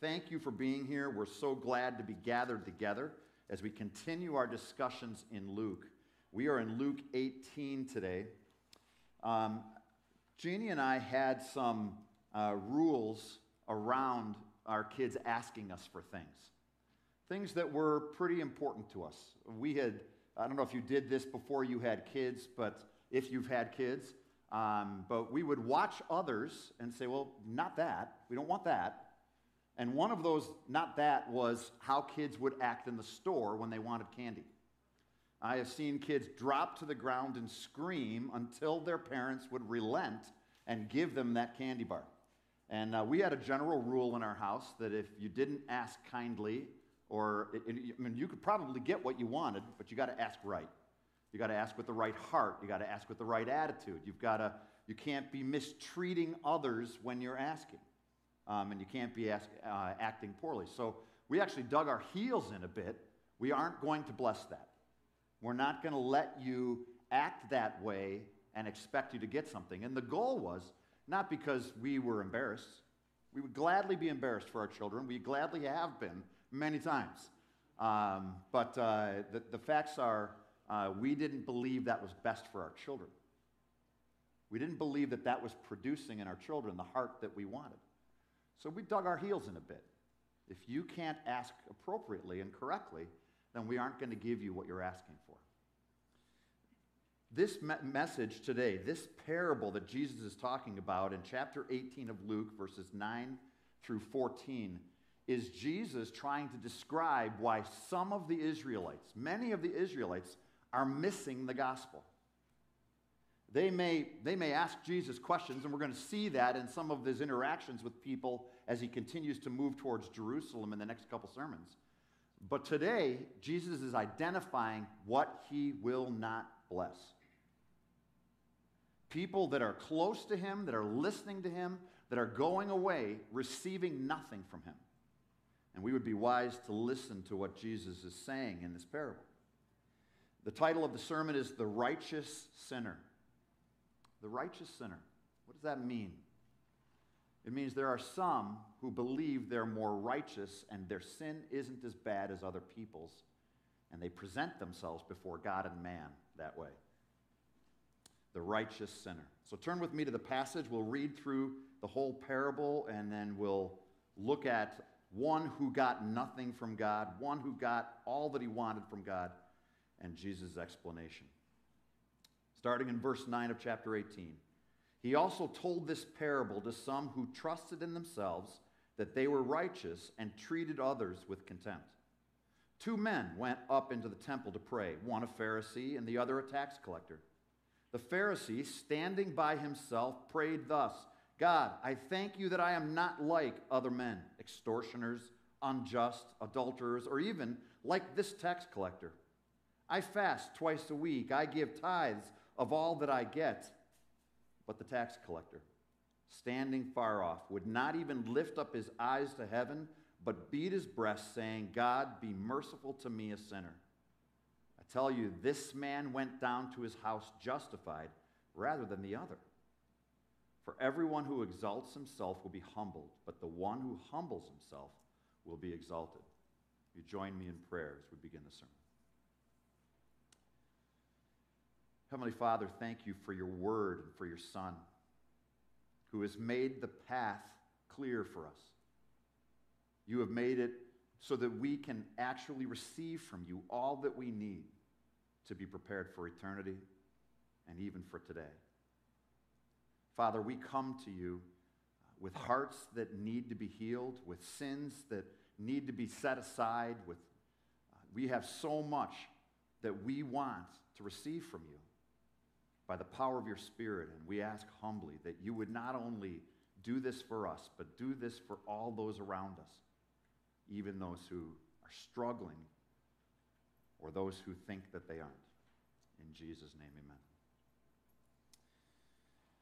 thank you for being here. We're so glad to be gathered together as we continue our discussions in Luke. We are in Luke 18 today. Um, Jeannie and I had some uh, rules around our kids asking us for things, things that were pretty important to us. We had, I don't know if you did this before you had kids, but if you've had kids, um, but we would watch others and say, well, not that. We don't want that. And one of those, not that, was how kids would act in the store when they wanted candy. I have seen kids drop to the ground and scream until their parents would relent and give them that candy bar. And uh, we had a general rule in our house that if you didn't ask kindly, or I mean, you could probably get what you wanted, but you got to ask right. You got to ask with the right heart. You got to ask with the right attitude. You've got to. You can't be mistreating others when you're asking, um, and you can't be ask, uh, acting poorly. So we actually dug our heels in a bit. We aren't going to bless that. We're not going to let you act that way and expect you to get something. And the goal was not because we were embarrassed. We would gladly be embarrassed for our children. We gladly have been many times. Um, but uh, the, the, facts are uh, we didn't believe that was best for our children. We didn't believe that that was producing in our children the heart that we wanted. So we dug our heels in a bit. If you can't ask appropriately and correctly, then we aren't going to give you what you're asking for. This me- message today, this parable that Jesus is talking about in chapter 18 of Luke, verses 9 through 14, is Jesus trying to describe why some of the Israelites, many of the Israelites, are missing the gospel. They may, they may ask Jesus questions, and we're going to see that in some of his interactions with people as he continues to move towards Jerusalem in the next couple sermons. But today, Jesus is identifying what he will not bless. People that are close to him, that are listening to him, that are going away, receiving nothing from him. And we would be wise to listen to what Jesus is saying in this parable. The title of the sermon is The Righteous Sinner. The Righteous Sinner. What does that mean? It means there are some who believe they're more righteous and their sin isn't as bad as other people's, and they present themselves before God and man that way. The righteous sinner. So turn with me to the passage. We'll read through the whole parable and then we'll look at one who got nothing from God, one who got all that he wanted from God, and Jesus' explanation. Starting in verse 9 of chapter 18. He also told this parable to some who trusted in themselves that they were righteous and treated others with contempt. Two men went up into the temple to pray, one a Pharisee and the other a tax collector. The Pharisee, standing by himself, prayed thus God, I thank you that I am not like other men, extortioners, unjust, adulterers, or even like this tax collector. I fast twice a week, I give tithes of all that I get. But the tax collector, standing far off, would not even lift up his eyes to heaven, but beat his breast, saying, God, be merciful to me, a sinner. I tell you, this man went down to his house justified rather than the other. For everyone who exalts himself will be humbled, but the one who humbles himself will be exalted. You join me in prayer as we begin the sermon. Heavenly Father, thank you for your word and for your Son, who has made the path clear for us. You have made it so that we can actually receive from you all that we need to be prepared for eternity and even for today. Father, we come to you with hearts that need to be healed, with sins that need to be set aside, with uh, we have so much that we want to receive from you by the power of your Spirit. And we ask humbly that you would not only do this for us, but do this for all those around us, even those who are struggling or those who think that they aren't. In Jesus' name, amen.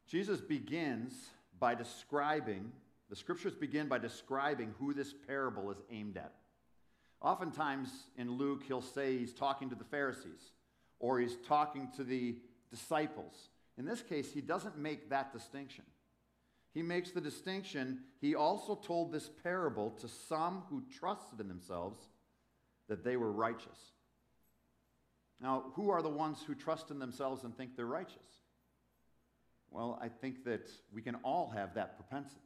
Jesus begins by describing, the scriptures begin by describing who this parable is aimed at. Oftentimes in Luke, he'll say he's talking to the Pharisees or he's talking to the disciples. In this case, he doesn't make that distinction. he makes the distinction. He also told this parable to some who trusted in themselves that they were righteous. Now, who are the ones who trust in themselves and think they're righteous? Well, I think that we can all have that propensity.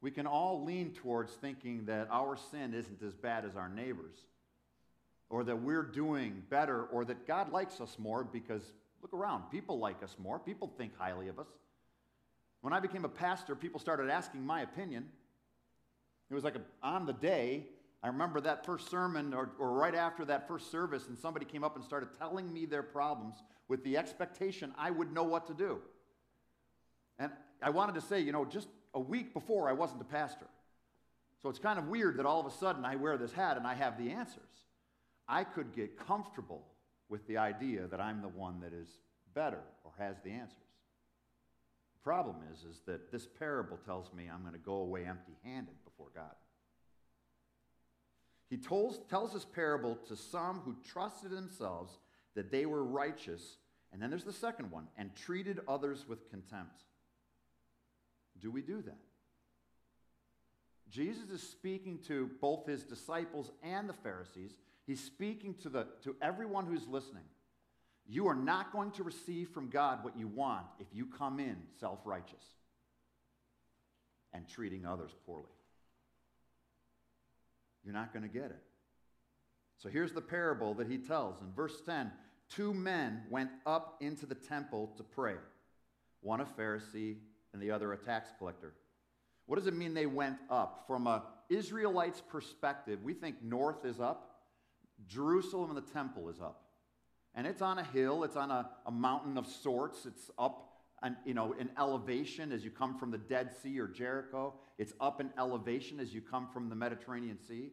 We can all lean towards thinking that our sin isn't as bad as our neighbor's, or that we're doing better, or that God likes us more because look around, people like us more, people think highly of us. When I became a pastor, people started asking my opinion. It was like a, on the day, I remember that first sermon, or, or right after that first service, and somebody came up and started telling me their problems with the expectation I would know what to do. And I wanted to say, you know, just a week before I wasn't a pastor. So it's kind of weird that all of a sudden I wear this hat and I have the answers. I could get comfortable with the idea that I'm the one that is better or has the answers. The problem is, is that this parable tells me I'm going to go away empty handed before God. He tells, tells this parable to some who trusted themselves that they were righteous. And then there's the second one and treated others with contempt. Do we do that? Jesus is speaking to both his disciples and the Pharisees. He's speaking to, the, to everyone who's listening. You are not going to receive from God what you want if you come in self righteous and treating others poorly. You're not going to get it. So here's the parable that he tells. In verse 10, two men went up into the temple to pray, one a Pharisee and the other a tax collector. What does it mean they went up? From a Israelite's perspective, we think north is up, Jerusalem and the temple is up. And it's on a hill, it's on a, a mountain of sorts, it's up an, you know, in elevation as you come from the Dead Sea or Jericho. It's up in elevation as you come from the Mediterranean Sea.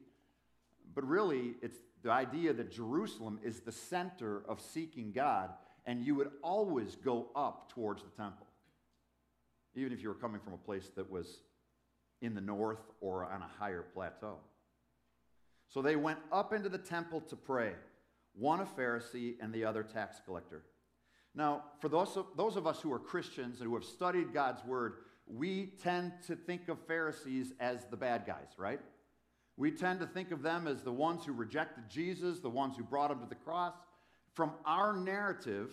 But really, it's the idea that Jerusalem is the center of seeking God, and you would always go up towards the temple, even if you were coming from a place that was in the north or on a higher plateau. So they went up into the temple to pray, one a Pharisee and the other tax collector. Now, for those of, those of us who are Christians and who have studied God's word, we tend to think of Pharisees as the bad guys, right? We tend to think of them as the ones who rejected Jesus, the ones who brought him to the cross. From our narrative,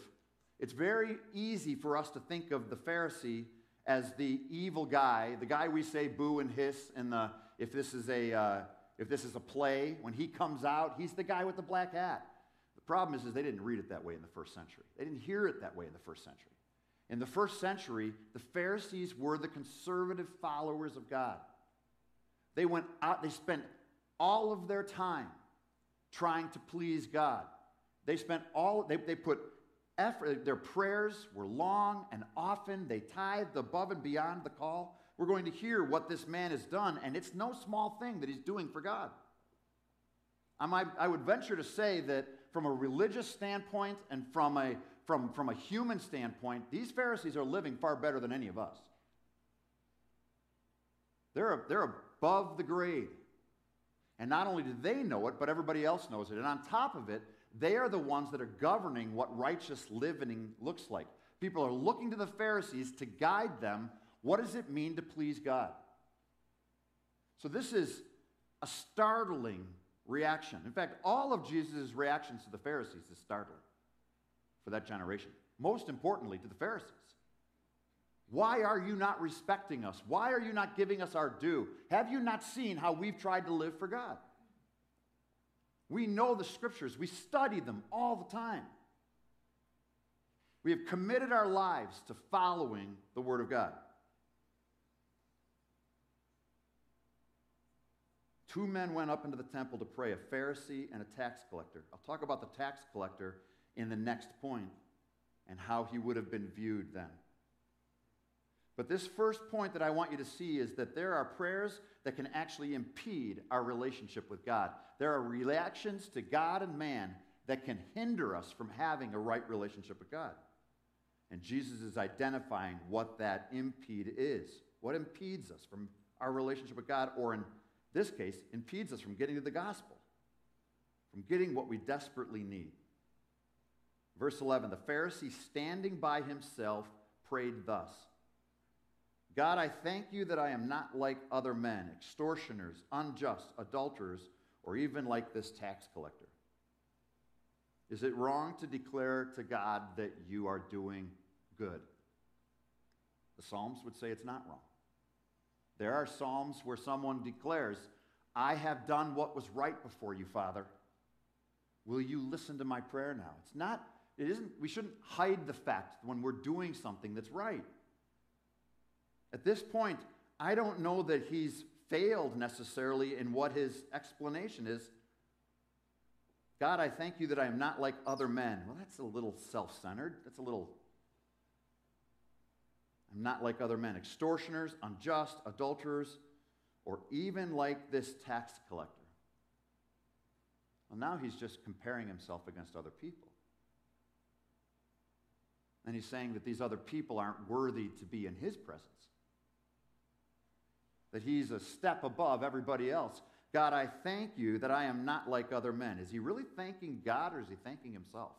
it's very easy for us to think of the Pharisee as the evil guy, the guy we say boo and hiss in the if this is a uh, if this is a play, when he comes out, he's the guy with the black hat. The problem is, is they didn't read it that way in the first century. They didn't hear it that way in the first century. In the first century, the Pharisees were the conservative followers of God. They went out, they spent all of their time trying to please God. They spent all, they, they put effort, their prayers were long and often. They tithed above and beyond the call. We're going to hear what this man has done, and it's no small thing that he's doing for God. I, would venture to say that from a religious standpoint and from a, from, from a human standpoint, these Pharisees are living far better than any of us. They're, they're above the grade. And not only do they know it, but everybody else knows it. And on top of it, they are the ones that are governing what righteous living looks like. People are looking to the Pharisees to guide them. What does it mean to please God? So, this is a startling reaction. In fact, all of Jesus' reactions to the Pharisees is startling for that generation. Most importantly, to the Pharisees. Why are you not respecting us? Why are you not giving us our due? Have you not seen how we've tried to live for God? We know the scriptures, we study them all the time. We have committed our lives to following the Word of God. Two men went up into the temple to pray, a Pharisee and a tax collector. I'll talk about the tax collector in the next point and how he would have been viewed then. But this first point that I want you to see is that there are prayers that can actually impede our relationship with God. There are reactions to God and man that can hinder us from having a right relationship with God. And Jesus is identifying what that impede is. What impedes us from our relationship with God, or in this case, impedes us from getting to the gospel, from getting what we desperately need. Verse 11 The Pharisee, standing by himself, prayed thus God, I thank you that I am not like other men, extortioners, unjust, adulterers, or even like this tax collector. Is it wrong to declare to God that you are doing good? The Psalms would say it's not wrong. There are Psalms where someone declares, I have done what was right before you, Father. Will you listen to my prayer now? It's not, it isn't, we shouldn't hide the fact when we're doing something that's right. At this point, I don't know that he's failed necessarily in what his explanation is. God, I thank you that I am not like other men. Well, that's a little self centered. That's a little. I'm not like other men, extortioners, unjust, adulterers, or even like this tax collector. Well, now he's just comparing himself against other people. And he's saying that these other people aren't worthy to be in his presence that he's a step above everybody else. God, I thank you that I am not like other men. Is he really thanking God or is he thanking himself?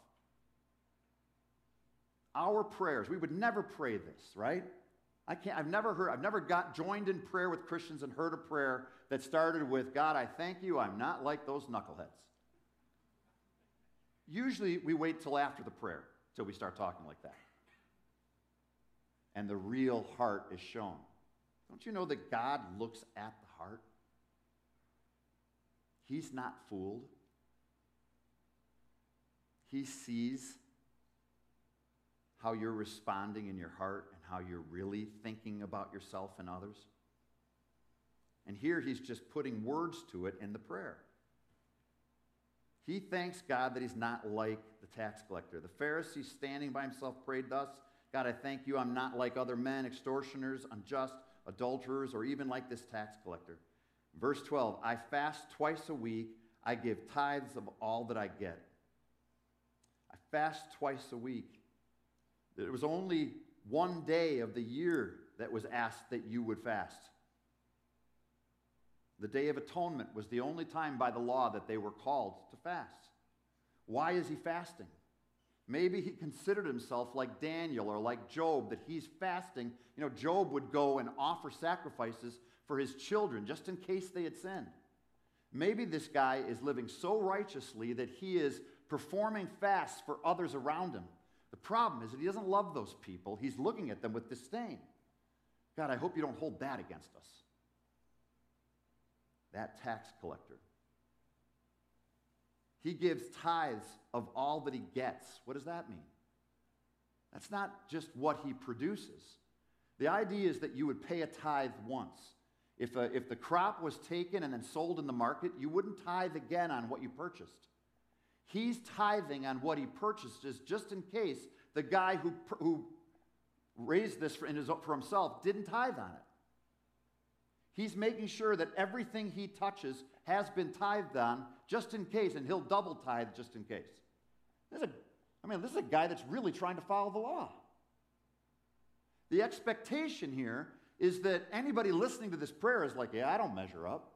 Our prayers, we would never pray this, right? I can't, I've never heard, I've never got joined in prayer with Christians and heard a prayer that started with, God, I thank you, I'm not like those knuckleheads. Usually we wait till after the prayer till we start talking like that. And the real heart is shown. Don't you know that God looks at the heart? He's not fooled. He sees how you're responding in your heart and how you're really thinking about yourself and others. And here he's just putting words to it in the prayer. He thanks God that he's not like the tax collector. The Pharisee standing by himself prayed thus God, I thank you, I'm not like other men, extortioners, unjust adulterers, or even like this tax collector. Verse 12 I fast twice a week, I give tithes of all that I get. I fast twice a week. There was only one day of the year that was asked that you would fast. The Day of Atonement was the only time by the law that they were called to fast. Why is he fasting? Maybe he considered himself like Daniel or like Job, that he's fasting. You know, Job would go and offer sacrifices for his children just in case they had sinned. Maybe this guy is living so righteously that he is performing fasts for others around him. The problem is that he doesn't love those people. He's looking at them with disdain. God, I hope you don't hold that against us. That tax collector he gives tithes of all that he gets. What does that mean? That's not just what he produces. The idea is that you would pay a tithe once. If, a, if the crop was taken and then sold in the market, you wouldn't tithe again on what you purchased. He's tithing on what he purchases just in case the guy who, who raised this for, his, for himself didn't tithe on it. He's making sure that everything he touches has been tithed on just in case, and he'll double tithe just in case. This is a, I mean, this is a guy that's really trying to follow the law. The expectation here is that anybody listening to this prayer is like, yeah, I don't measure up.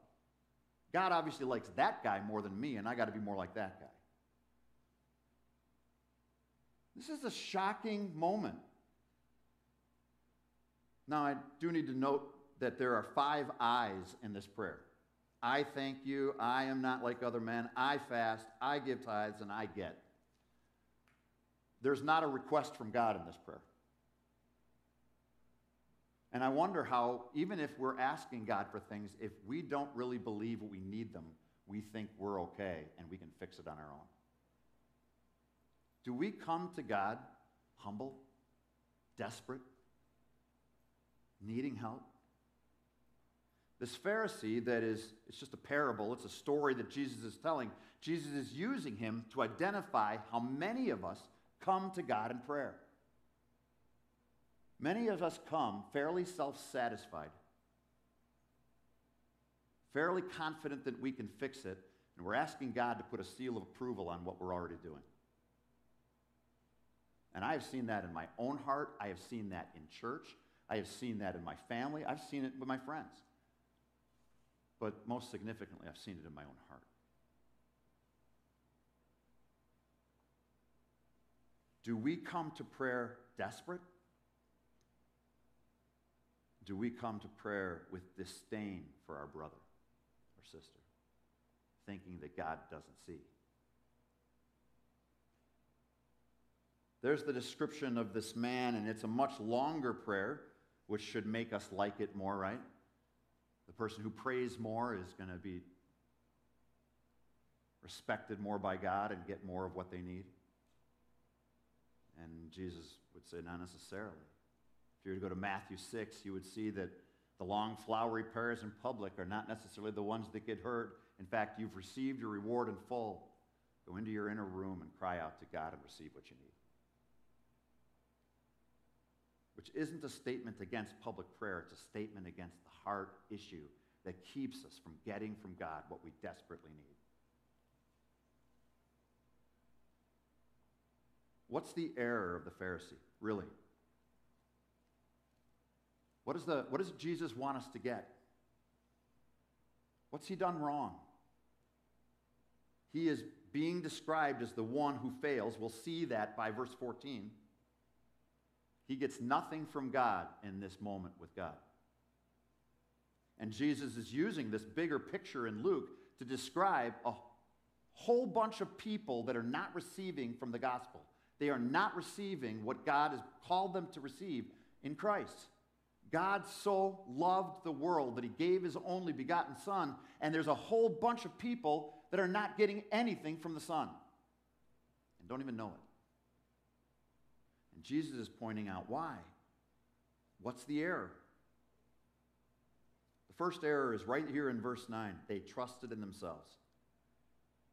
God obviously likes that guy more than me, and I got to be more like that guy. This is a shocking moment. Now, I do need to note that there are five I's in this prayer. I thank you. I am not like other men. I fast. I give tithes, and I get. There's not a request from God in this prayer. And I wonder how, even if we're asking God for things, if we don't really believe we need them, we think we're okay and we can fix it on our own. Do we come to God humble, desperate, needing help? This Pharisee that is, it's just a parable, it's a story that Jesus is telling. Jesus is using him to identify how many of us come to God in prayer. Many of us come fairly self satisfied, fairly confident that we can fix it, and we're asking God to put a seal of approval on what we're already doing. And I have seen that in my own heart. I have seen that in church. I have seen that in my family. I've seen it with my friends but most significantly, I've seen it in my own heart. Do we come to prayer desperate? do we come to prayer with disdain for our brother or sister, thinking that God doesn't see? There's the description of this man, and it's a much longer prayer, which should make us like it more, right? The person who prays more is going to be respected more by God and get more of what they need. And Jesus would say, not necessarily. If you were to go to Matthew 6, you would see that the long, flowery prayers in public are not necessarily the ones that get heard. In fact, you've received your reward in full. Go into your inner room and cry out to God and receive what you need. Which isn't a statement against public prayer, it's a statement against the heart issue that keeps us from getting from God what we desperately need. What's the error of the Pharisee, really? What, is the, what does Jesus want us to get? What's he done wrong? He is being described as the one who fails. We'll see that by verse 14. He gets nothing from God in this moment with God. And Jesus is using this bigger picture in Luke to describe a whole bunch of people that are not receiving from the gospel. They are not receiving what God has called them to receive in Christ. God so loved the world that he gave his only begotten Son, and there's a whole bunch of people that are not getting anything from the Son and don't even know it. Jesus is pointing out why. What's the error? The first error is right here in verse 9. They trusted in themselves.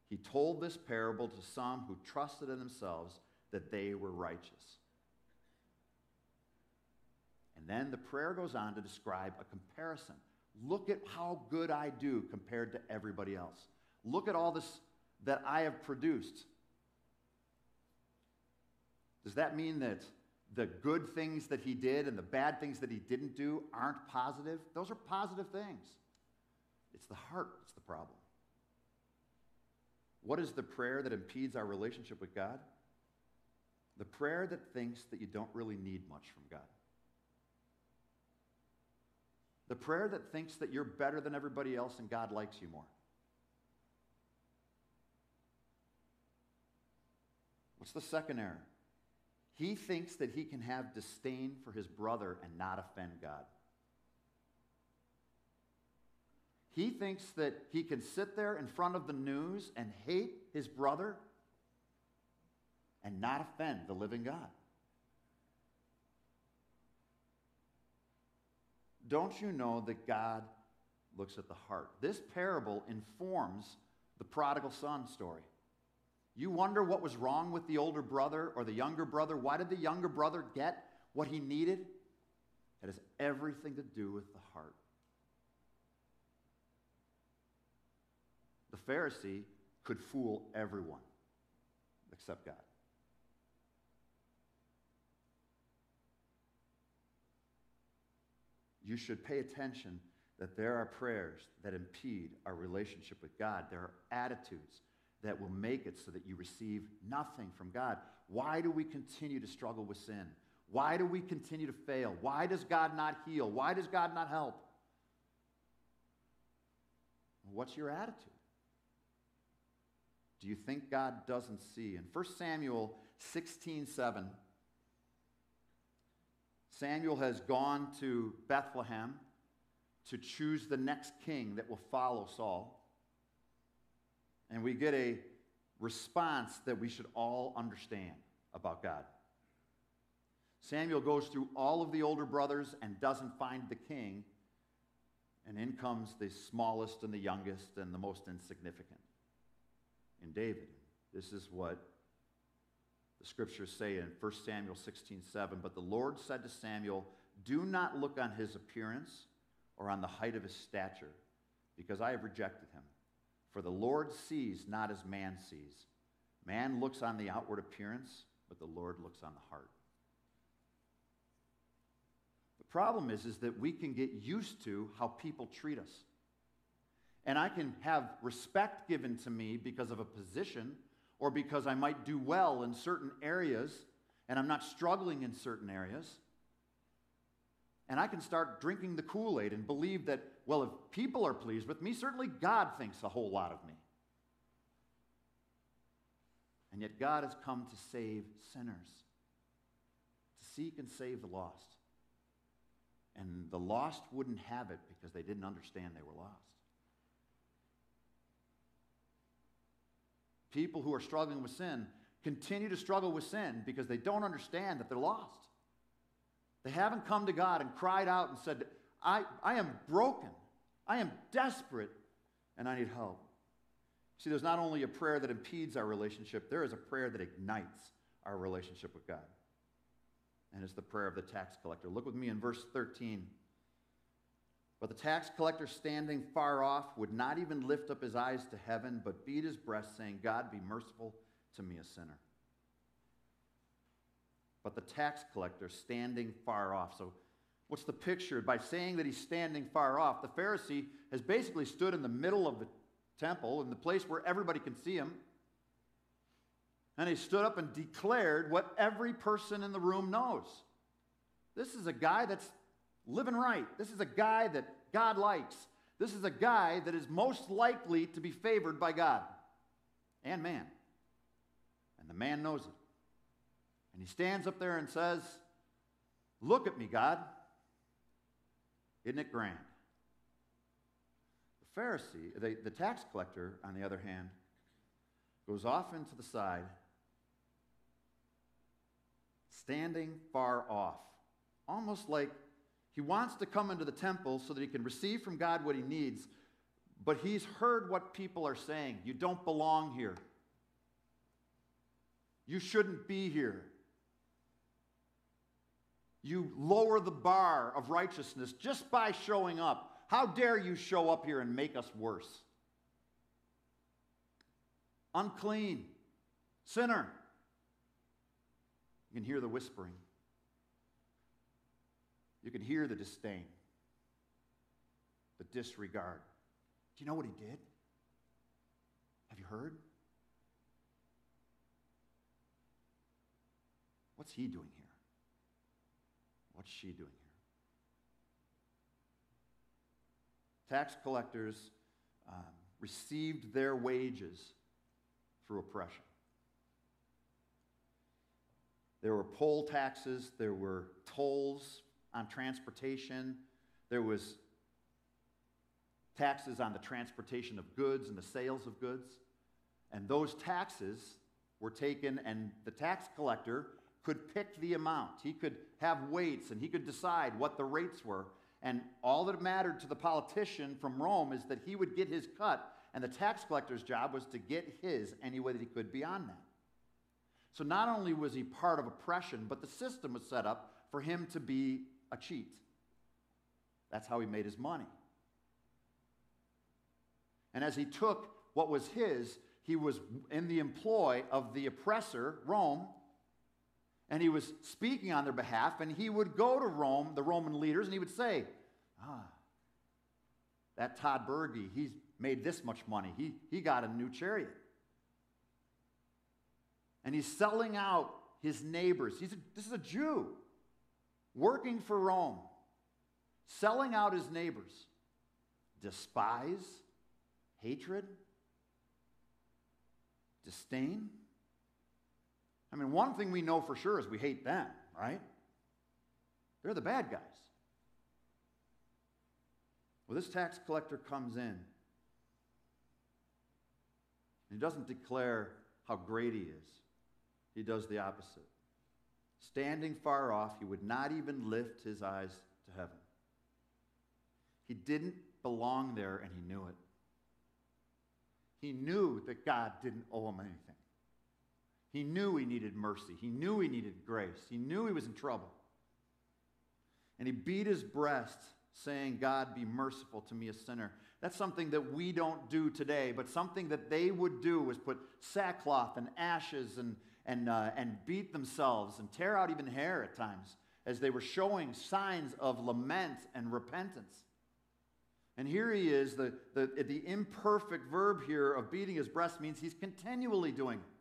He told this parable to some who trusted in themselves that they were righteous. And then the prayer goes on to describe a comparison. Look at how good I do compared to everybody else. Look at all this that I have produced. Does that mean that the good things that he did and the bad things that he didn't do aren't positive? Those are positive things. It's the heart that's the problem. What is the prayer that impedes our relationship with God? The prayer that thinks that you don't really need much from God. The prayer that thinks that you're better than everybody else and God likes you more. What's the second error? He thinks that he can have disdain for his brother and not offend God. He thinks that he can sit there in front of the news and hate his brother and not offend the living God. Don't you know that God looks at the heart? This parable informs the prodigal son story. You wonder what was wrong with the older brother or the younger brother? Why did the younger brother get what he needed? It has everything to do with the heart. The Pharisee could fool everyone except God. You should pay attention that there are prayers that impede our relationship with God. There are attitudes that will make it so that you receive nothing from God. Why do we continue to struggle with sin? Why do we continue to fail? Why does God not heal? Why does God not help? What's your attitude? Do you think God doesn't see? In 1 Samuel 16 7, Samuel has gone to Bethlehem to choose the next king that will follow Saul. And we get a response that we should all understand about God. Samuel goes through all of the older brothers and doesn't find the king. And in comes the smallest and the youngest and the most insignificant in David. This is what the scriptures say in 1 Samuel 16 7. But the Lord said to Samuel, Do not look on his appearance or on the height of his stature, because I have rejected him. For the Lord sees not as man sees. Man looks on the outward appearance, but the Lord looks on the heart. The problem is, is that we can get used to how people treat us. And I can have respect given to me because of a position or because I might do well in certain areas and I'm not struggling in certain areas. and I can start drinking the Kool Aid and believe that, well, if people are pleased with me, certainly God thinks a whole lot of me. And yet, God has come to save sinners, to seek and save the lost. And the lost wouldn't have it because they didn't understand they were lost. People who are struggling with sin continue to struggle with sin because they don't understand that they're lost. They haven't come to God and cried out and said, I, I am broken, I am desperate, and I need help. See, there's not only a prayer that impedes our relationship, there is a prayer that ignites our relationship with God. And it's the prayer of the tax collector. Look with me in verse 13. But the tax collector, standing far off, would not even lift up his eyes to heaven, but beat his breast, saying, God, be merciful to me, a sinner. But the tax collector, standing far off. So, what's the picture? By saying that he's standing far off, the Pharisee has basically stood in the middle of the temple, in the place where everybody can see him. And he stood up and declared what every person in the room knows. This is a guy that's living right. This is a guy that God likes. This is a guy that is most likely to be favored by God and man. And the man knows it. And he stands up there and says, Look at me, God. Isn't it grand? The Pharisee, the, the tax collector, on the other hand, goes off into the side, standing far off, almost like he wants to come into the temple so that he can receive from God what he needs, but he's heard what people are saying. You don't belong here. You shouldn't be here. You lower the bar of righteousness just by showing up. How dare you show up here and make us worse? Unclean, sinner. You can hear the whispering. You can hear the disdain, the disregard. Do you know what he did? Have you heard? What's he doing here? What's she doing here? tax collectors um, received their wages through oppression. There were poll taxes, there were tolls on transportation, there was taxes on the transportation of goods and the sales of goods. And those taxes were taken, and the tax collector could pick the amount. He could have weights and he could decide what the rates were. And all that mattered to the politician from Rome is that he would get his cut, and the tax collector's job was to get his any way that he could beyond that. So not only was he part of oppression, but the system was set up for him to be a cheat. That's how he made his money. And as he took what was his, he was in the employ of the oppressor, Rome, and he was speaking on their behalf, and he would go to Rome, the Roman leaders, and he would say, Ah, that Todd Berge, he's made this much money. He, he got a new chariot. And he's selling out his neighbors. He's a, this is a Jew working for Rome, selling out his neighbors. Despise, hatred, disdain. I mean, one thing we know for sure is we hate them, right? They're the bad guys. Well, this tax collector comes in. He doesn't declare how great he is, he does the opposite. Standing far off, he would not even lift his eyes to heaven. He didn't belong there, and he knew it. He knew that God didn't owe him anything. He knew he needed mercy. He knew he needed grace. He knew he was in trouble. And he beat his breast, saying, God, be merciful to me, a sinner. That's something that we don't do today, but something that they would do was put sackcloth and ashes and, and, uh, and beat themselves and tear out even hair at times as they were showing signs of lament and repentance. And here he is, the, the, the imperfect verb here of beating his breast means he's continually doing it.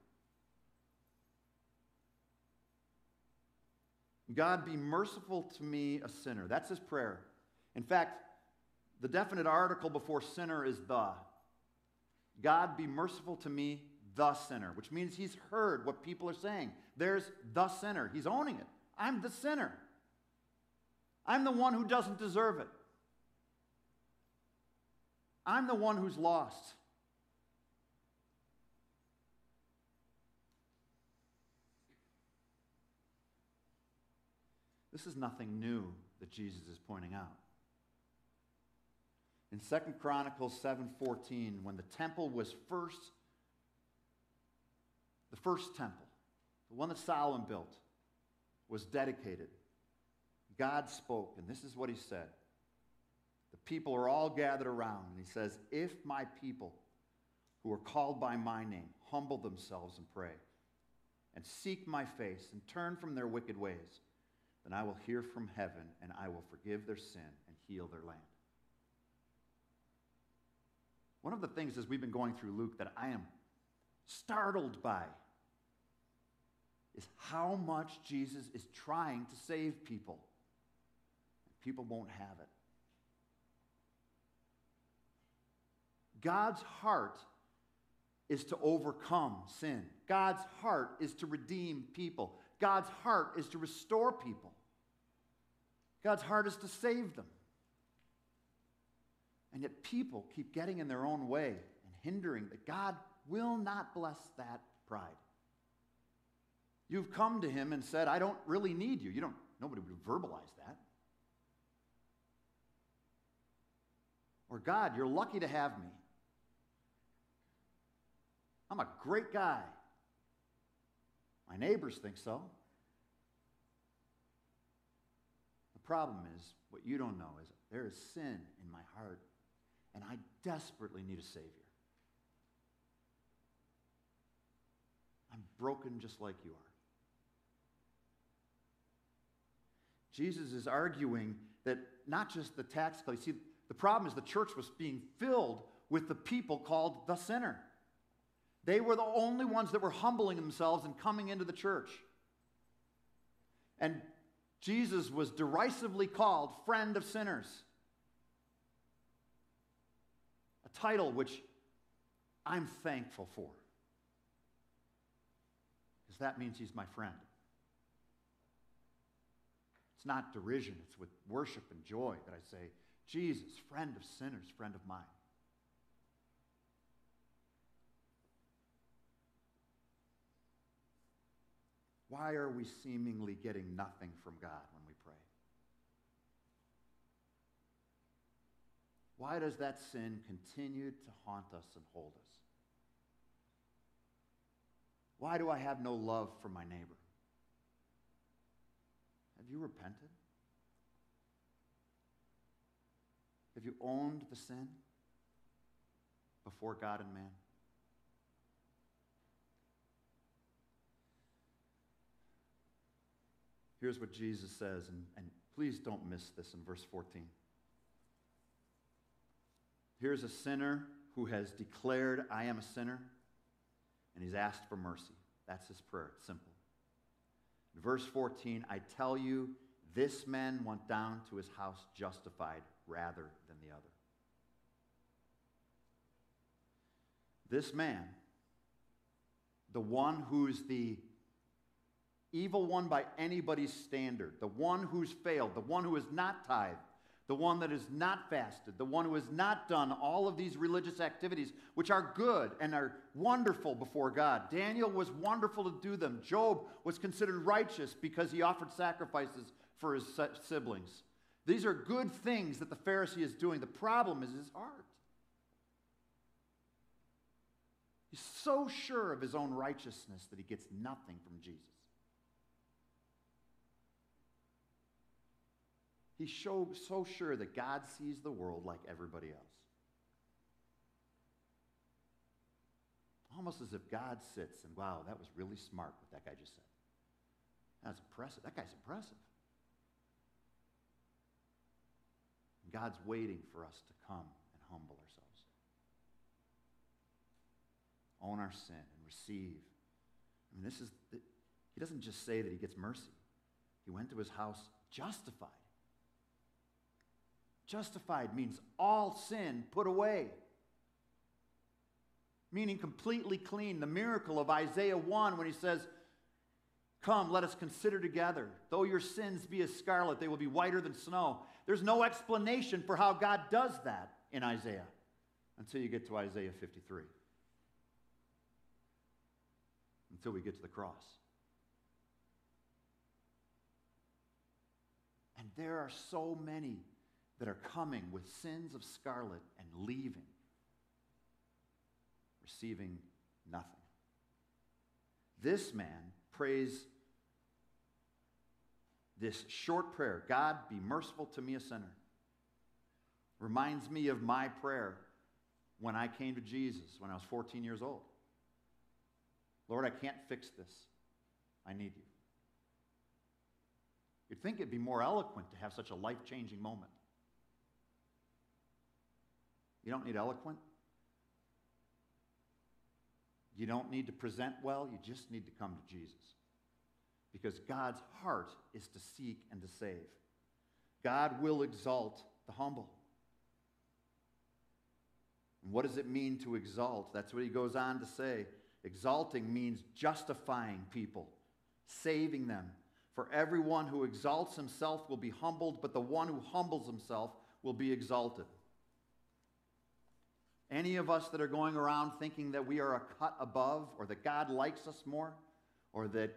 God, be merciful to me, a sinner. That's his prayer. In fact, the definite article before sinner is the. God, be merciful to me, the sinner, which means he's heard what people are saying. There's the sinner. He's owning it. I'm the sinner. I'm the one who doesn't deserve it. I'm the one who's lost. This is nothing new that Jesus is pointing out. In 2 Chronicles 7:14, when the temple was first the first temple, the one that Solomon built, was dedicated, God spoke, and this is what he said. The people are all gathered around, and he says, If my people who are called by my name humble themselves and pray, and seek my face, and turn from their wicked ways, then I will hear from heaven, and I will forgive their sin and heal their land. One of the things as we've been going through Luke that I am startled by is how much Jesus is trying to save people. People won't have it. God's heart is to overcome sin. God's heart is to redeem people. God's heart is to restore people. God's heart is to save them. And yet people keep getting in their own way and hindering that God will not bless that pride. You've come to him and said, I don't really need you. You don't, nobody would verbalize that. Or God, you're lucky to have me. I'm a great guy. My neighbors think so. The problem is, what you don't know is there is sin in my heart, and I desperately need a Savior. I'm broken just like you are. Jesus is arguing that not just the tax collector, see, the problem is the church was being filled with the people called the sinner. They were the only ones that were humbling themselves and coming into the church. And Jesus was derisively called friend of sinners. A title which I'm thankful for. Because that means he's my friend. It's not derision, it's with worship and joy that I say, Jesus, friend of sinners, friend of mine. Why are we seemingly getting nothing from God when we pray? Why does that sin continue to haunt us and hold us? Why do I have no love for my neighbor? Have you repented? Have you owned the sin before God and man? Here's what Jesus says, and, and please don't miss this in verse 14. Here's a sinner who has declared, I am a sinner, and he's asked for mercy. That's his prayer. It's simple. In verse 14, I tell you, this man went down to his house justified rather than the other. This man, the one who's the evil one by anybody's standard, the one who's failed, the one who has not tithed, the one that has not fasted, the one who has not done all of these religious activities, which are good and are wonderful before God. Daniel was wonderful to do them. Job was considered righteous because he offered sacrifices for his siblings. These are good things that the Pharisee is doing. The problem is his heart. He's so sure of his own righteousness that he gets nothing from Jesus. He's so, sure that God sees the world like everybody else. Almost as if God sits and, wow, that was really smart what that guy just said. That's impressive. That guy's impressive. God's waiting for us to come and humble ourselves, own our sin, and receive. I mean, this is, he doesn't just say that he gets mercy. He went to his house justified. Justified means all sin put away, meaning completely clean. The miracle of Isaiah 1 when he says, Come, let us consider together. Though your sins be as scarlet, they will be whiter than snow. There's no explanation for how God does that in Isaiah until you get to Isaiah 53. Until we get to the cross. And there are so many that are coming with sins of scarlet and leaving, receiving nothing. This man prays this short prayer God, be merciful to me, a sinner. Reminds me of my prayer when I came to Jesus when I was 14 years old. Lord, I can't fix this. I need you. You'd think it'd be more eloquent to have such a life changing moment. You don't need eloquent. You don't need to present well. You just need to come to Jesus. Because God's heart is to seek and to save. God will exalt the humble. And what does it mean to exalt? That's what he goes on to say. Exalting means justifying people, saving them. For everyone who exalts himself will be humbled, but the one who humbles himself will be exalted. Any of us that are going around thinking that we are a cut above, or that God likes us more, or that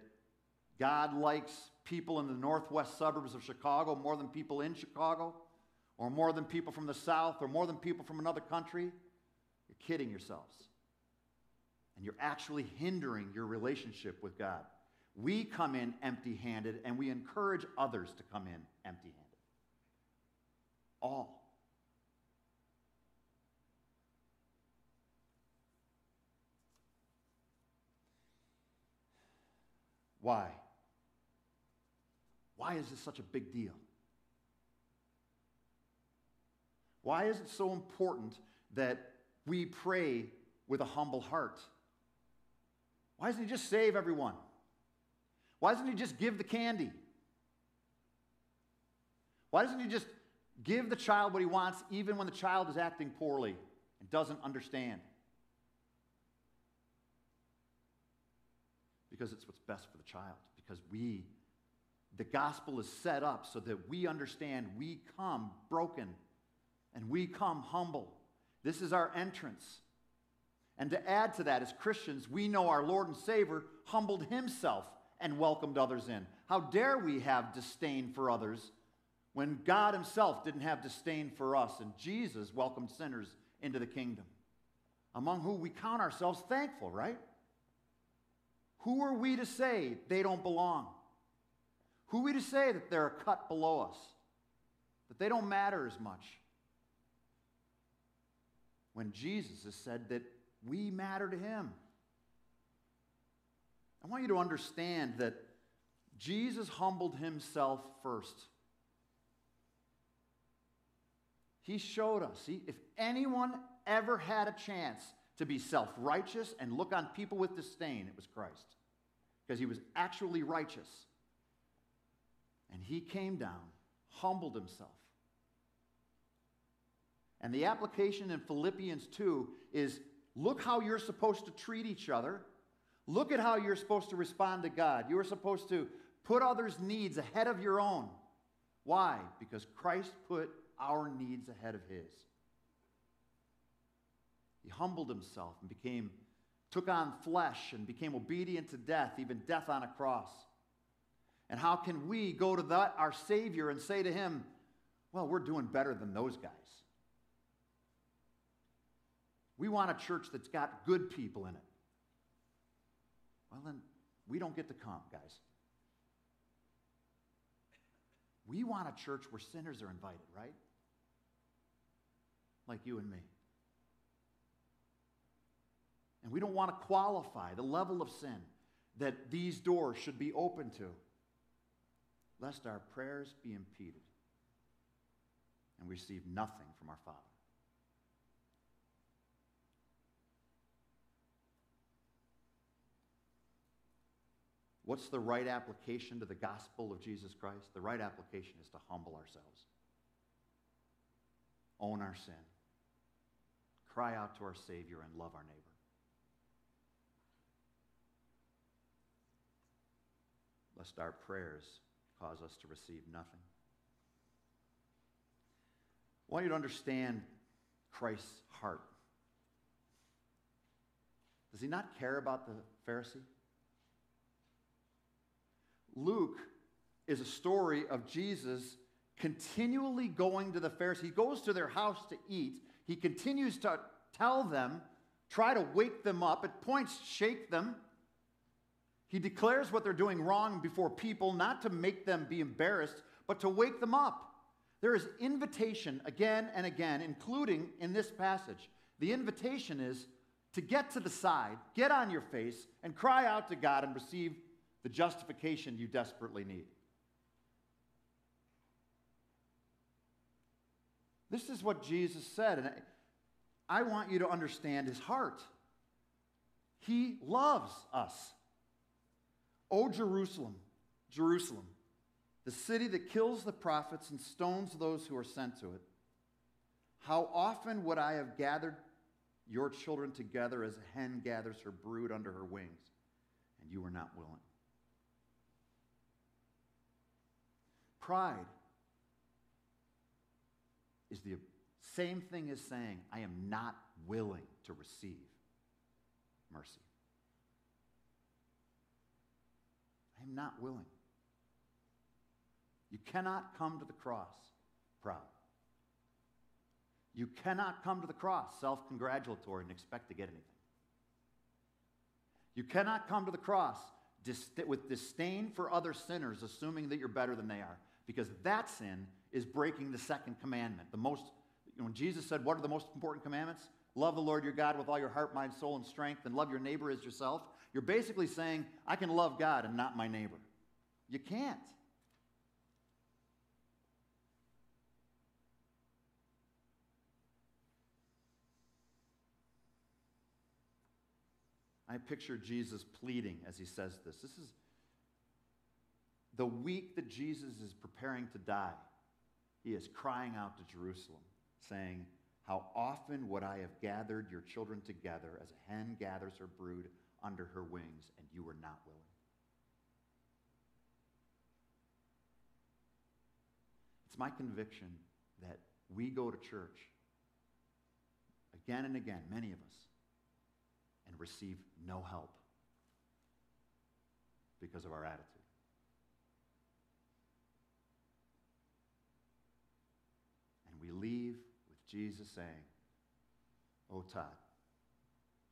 God likes people in the northwest suburbs of Chicago more than people in Chicago, or more than people from the south, or more than people from another country, you're kidding yourselves. And you're actually hindering your relationship with God. We come in empty handed, and we encourage others to come in empty handed. All. Why? Why is this such a big deal? Why is it so important that we pray with a humble heart? Why doesn't he just save everyone? Why doesn't he just give the candy? Why doesn't he just give the child what he wants even when the child is acting poorly and doesn't understand? Because it's what's best for the child. Because we, the gospel is set up so that we understand we come broken and we come humble. This is our entrance. And to add to that, as Christians, we know our Lord and Savior humbled himself and welcomed others in. How dare we have disdain for others when God himself didn't have disdain for us and Jesus welcomed sinners into the kingdom, among whom we count ourselves thankful, right? Who are we to say they don't belong? Who are we to say that they're a cut below us? That they don't matter as much? When Jesus has said that we matter to him. I want you to understand that Jesus humbled himself first. He showed us. He, if anyone ever had a chance to be self righteous and look on people with disdain, it was Christ. Because he was actually righteous. And he came down, humbled himself. And the application in Philippians 2 is look how you're supposed to treat each other. Look at how you're supposed to respond to God. You are supposed to put others' needs ahead of your own. Why? Because Christ put our needs ahead of his. He humbled himself and became, took on flesh and became obedient to death, even death on a cross. And how can we go to that, our Savior, and say to him, Well, we're doing better than those guys? We want a church that's got good people in it. Well, then we don't get to come, guys. We want a church where sinners are invited, right? Like you and me. And we don't want to qualify the level of sin that these doors should be open to, lest our prayers be impeded and we receive nothing from our Father. What's the right application to the gospel of Jesus Christ? The right application is to humble ourselves, own our sin, cry out to our Savior, and love our neighbor. Lest our prayers cause us to receive nothing. I want you to understand Christ's heart. Does he not care about the Pharisee? Luke is a story of Jesus continually going to the Pharisees. He goes to their house to eat. He continues to tell them, try to wake them up. At points, shake them. He declares what they're doing wrong before people, not to make them be embarrassed, but to wake them up. There is invitation again and again, including in this passage. The invitation is to get to the side, get on your face, and cry out to God and receive the justification you desperately need. This is what Jesus said, and I want you to understand his heart. He loves us. O Jerusalem, Jerusalem, the city that kills the prophets and stones those who are sent to it. How often would I have gathered your children together as a hen gathers her brood under her wings, and you were not willing? Pride is the same thing as saying, I am not willing to receive mercy. I am not willing. You cannot come to the cross proud. You cannot come to the cross self congratulatory and expect to get anything. You cannot come to the cross with disdain for other sinners, assuming that you're better than they are, because that sin is breaking the second commandment. The most, you know, when Jesus said, What are the most important commandments? Love the Lord your God with all your heart, mind, soul, and strength, and love your neighbor as yourself. You're basically saying, I can love God and not my neighbor. You can't. I picture Jesus pleading as he says this. This is the week that Jesus is preparing to die. He is crying out to Jerusalem, saying, How often would I have gathered your children together as a hen gathers her brood under her wings, and you were not willing? It's my conviction that we go to church again and again, many of us, and receive no help because of our attitude. And we leave with Jesus saying, Oh, Todd,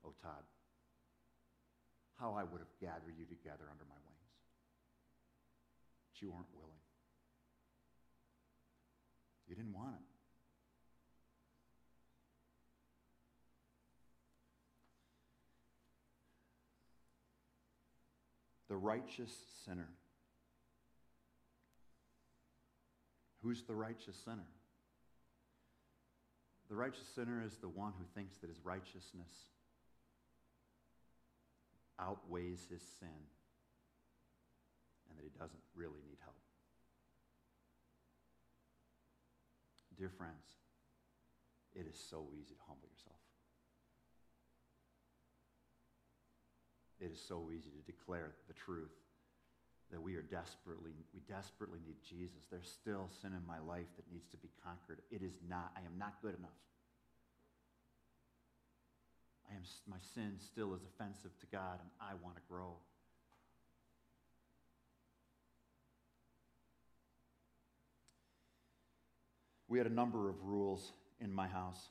oh, Todd, how I would have gathered you together under my wings. But you weren't willing. You didn't want it. the righteous sinner. Who's the righteous sinner? The righteous sinner is the one who thinks that his righteousness outweighs his sin and that he doesn't really need help. Dear friends, it is so easy to humble yourself. it is so easy to declare the truth that we are desperately we desperately need Jesus. There's still sin in my life that needs to be conquered. It is not I am not good enough. I am my sin still is offensive to God and I want to grow. We had a number of rules in my house.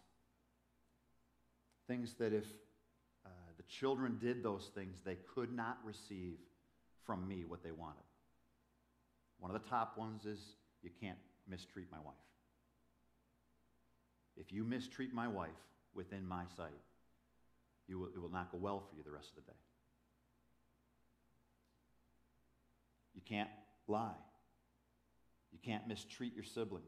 Things that if uh, the children did those things, they could not receive from me what they wanted. One of the top ones is you can't mistreat my wife. If you mistreat my wife within my sight, you will, it will not go well for you the rest of the day. You can't lie. You can't mistreat your siblings.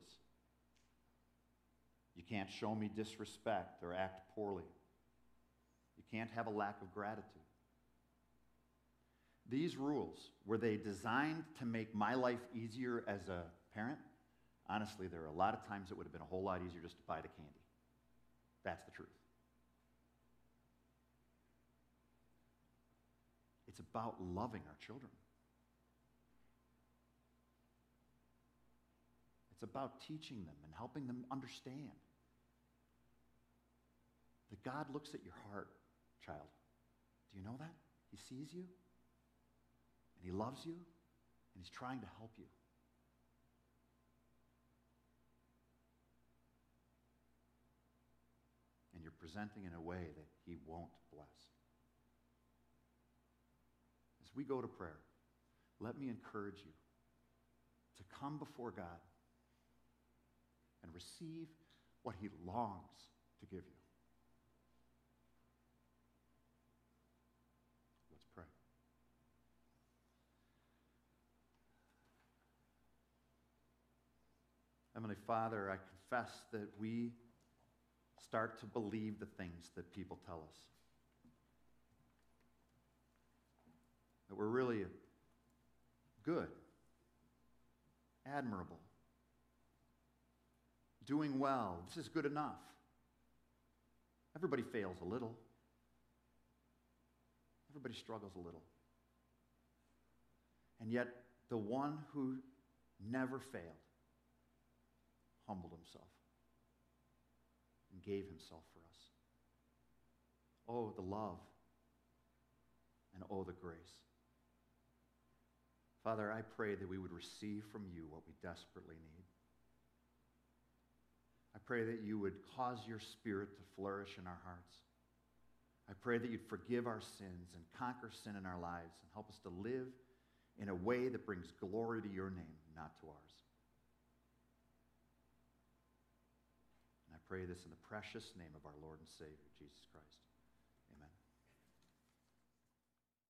You can't show me disrespect or act poorly. You can't have a lack of gratitude. these rules, were they designed to make my life easier as a parent? Honestly, there are a lot of times it would have been a whole lot easier just to buy the candy. That's the truth. It's about loving our children. It's about teaching them and helping them understand that God looks at your heart, child. Do you know that? He sees you, and He loves you, and He's trying to help you. And you're presenting in a way that He won't bless. We go to prayer, let me encourage you to come before God and receive what He longs to give you. Let's pray. Heavenly Father, I confess that we start to believe the things that people tell us. That we're really good, admirable, doing well. This is good enough. Everybody fails a little. Everybody struggles a little. And yet, the one who never failed humbled himself and gave himself for us. Oh, the love and oh, the grace. Father, I pray that we would receive from you what we desperately need. I pray that you would cause your spirit to flourish in our hearts. I pray that you'd forgive our sins and conquer sin in our lives and help us to live in a way that brings glory to your name, not to ours. And I pray this in the precious name of our Lord and Savior, Jesus Christ.